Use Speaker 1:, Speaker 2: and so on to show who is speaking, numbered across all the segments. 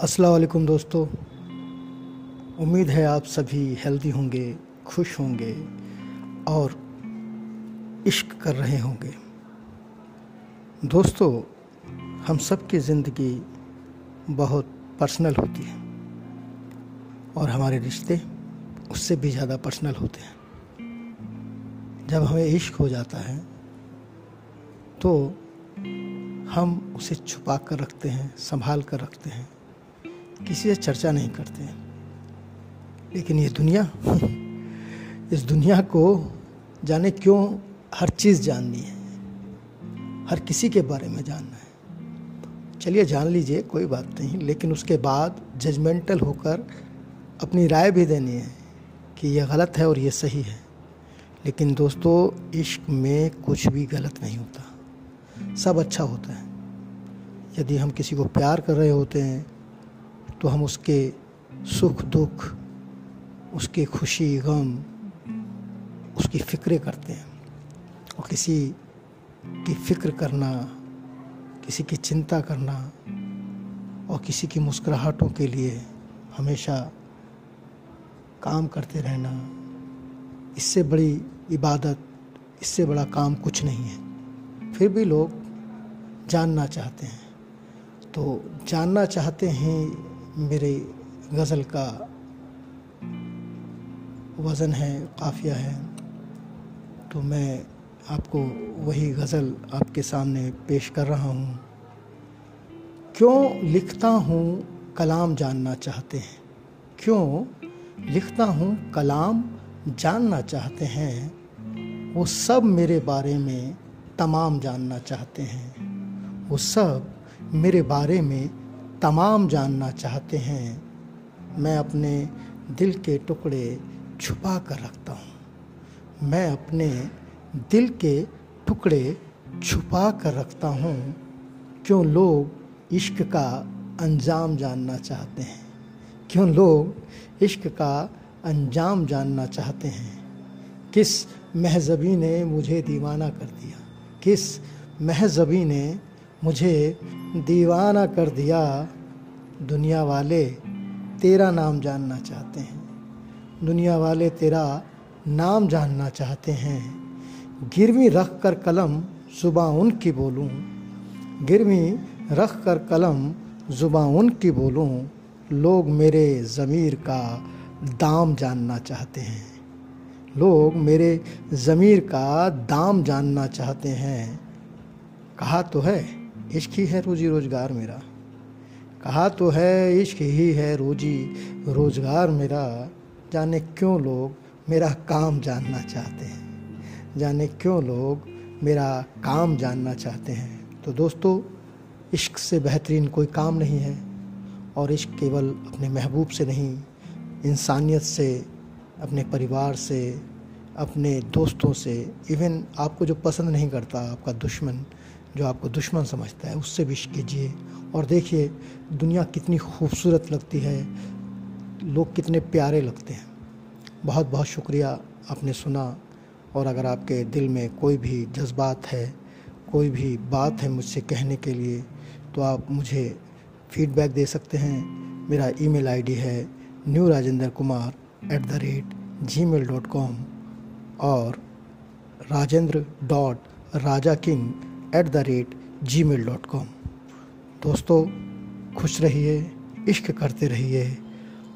Speaker 1: अस्सलाम वालेकुम दोस्तों। उम्मीद है आप सभी हेल्दी होंगे, खुश होंगे और इश्क कर रहे होंगे। दोस्तों, हम सब की ज़िंदगी बहुत पर्सनल होती है और हमारे रिश्ते उससे भी ज़्यादा पर्सनल होते हैं। जब हमें इश्क हो जाता है तो हम उसे छुपा कर रखते हैं, संभाल कर रखते हैं। किसी से चर्चा नहीं करते लेकिन ये दुनिया, इस दुनिया को जाने क्यों हर चीज़ जाननी है? हर किसी के बारे में जानना है। चलिए जान लीजिए, कोई बात नहीं, लेकिन उसके बाद जजमेंटल होकर अपनी राय भी देनी है कि यह गलत है और ये सही है। लेकिन दोस्तों, इश्क में कुछ भी गलत नहीं होता। सब अच्छा होता है। यदि हम किसी को प्यार कर रहे होते हैं तो हम उसके सुख, दुख, उसके खुशी, गम, उसकी फ़िक्र करते हैं। और किसी की फ़िक्र करना, किसी की चिंता करना और किसी की मुस्कुराहटों के लिए हमेशा काम करते रहना, इससे बड़ी इबादत, इससे बड़ा काम कुछ नहीं है। फिर भी लोग जानना चाहते हैं। तो जानना चाहते हैं मेरे गज़ल का वज़न है, काफ़िया है तो मैं आपको वही गज़ल आपके सामने पेश कर रहा हूँ। क्यों लिखता हूँ कलाम जानना चाहते हैं? क्यों लिखता हूँ कलाम जानना चाहते हैं? वो सब मेरे बारे में तमाम जानना चाहते हैं। वो सब मेरे बारे में तमाम जानना चाहते हैं, मैं अपने दिल के टुकड़े छुपा कर रखता हूँ। मैं अपने दिल के टुकड़े छुपा कर रखता हूँ, क्यों लोग इश्क का अंजाम जानना चाहते हैं? क्यों लोग इश्क का अंजाम जानना चाहते हैं? किस महजबी ने मुझे दीवाना कर दिया? किस महजबी ने मुझे दीवाना कर दिया दुनिया वाले तेरा नाम जानना चाहते हैं। दुनिया वाले तेरा नाम जानना चाहते हैं। गिरवी रख कर कलम जुबा उनकी बोलूँ। गिरवी रख कर कलम जुबा उनकी बोलूँ। लोग मेरे ज़मीर का दाम जानना चाहते हैं। लोग मेरे ज़मीर का दाम जानना चाहते हैं। कहा तो है। इश्क ही है रोजी रोज़गार मेरा। कहा तो है, इश्क ही है रोजी रोज़गार मेरा। जाने क्यों लोग मेरा काम जानना चाहते हैं? जाने क्यों लोग मेरा काम जानना चाहते हैं? तो दोस्तों, इश्क से बेहतरीन कोई काम नहीं है और इश्क केवल अपने महबूब से नहीं, इंसानियत से, अपने परिवार से, अपने दोस्तों से। इवन आपको जो पसंद नहीं करता, आपका दुश्मन जो आपको दुश्मन समझता है, उससे विश कीजिए। और देखिए, दुनिया कितनी खूबसूरत लगती है, लोग कितने प्यारे लगते हैं। बहुत बहुत शुक्रिया आपने सुना। और अगर आपके दिल में कोई भी जज्बात है, कोई भी बात है मुझसे कहने के लिए तो आप मुझे फीडबैक दे सकते हैं। मेरा ईमेल आईडी है new Rajendra Kumar at the rate Gmail dot com और Rajendra dot Raja king at the rate Gmail dot com दोस्तों, खुश रहिए, इश्क करते रहिए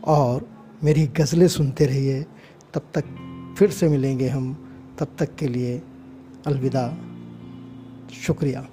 Speaker 1: और मेरी गज़लें सुनते रहिए। तब तक फिर से मिलेंगे हम। तब तक के लिए अलविदा। शुक्रिया।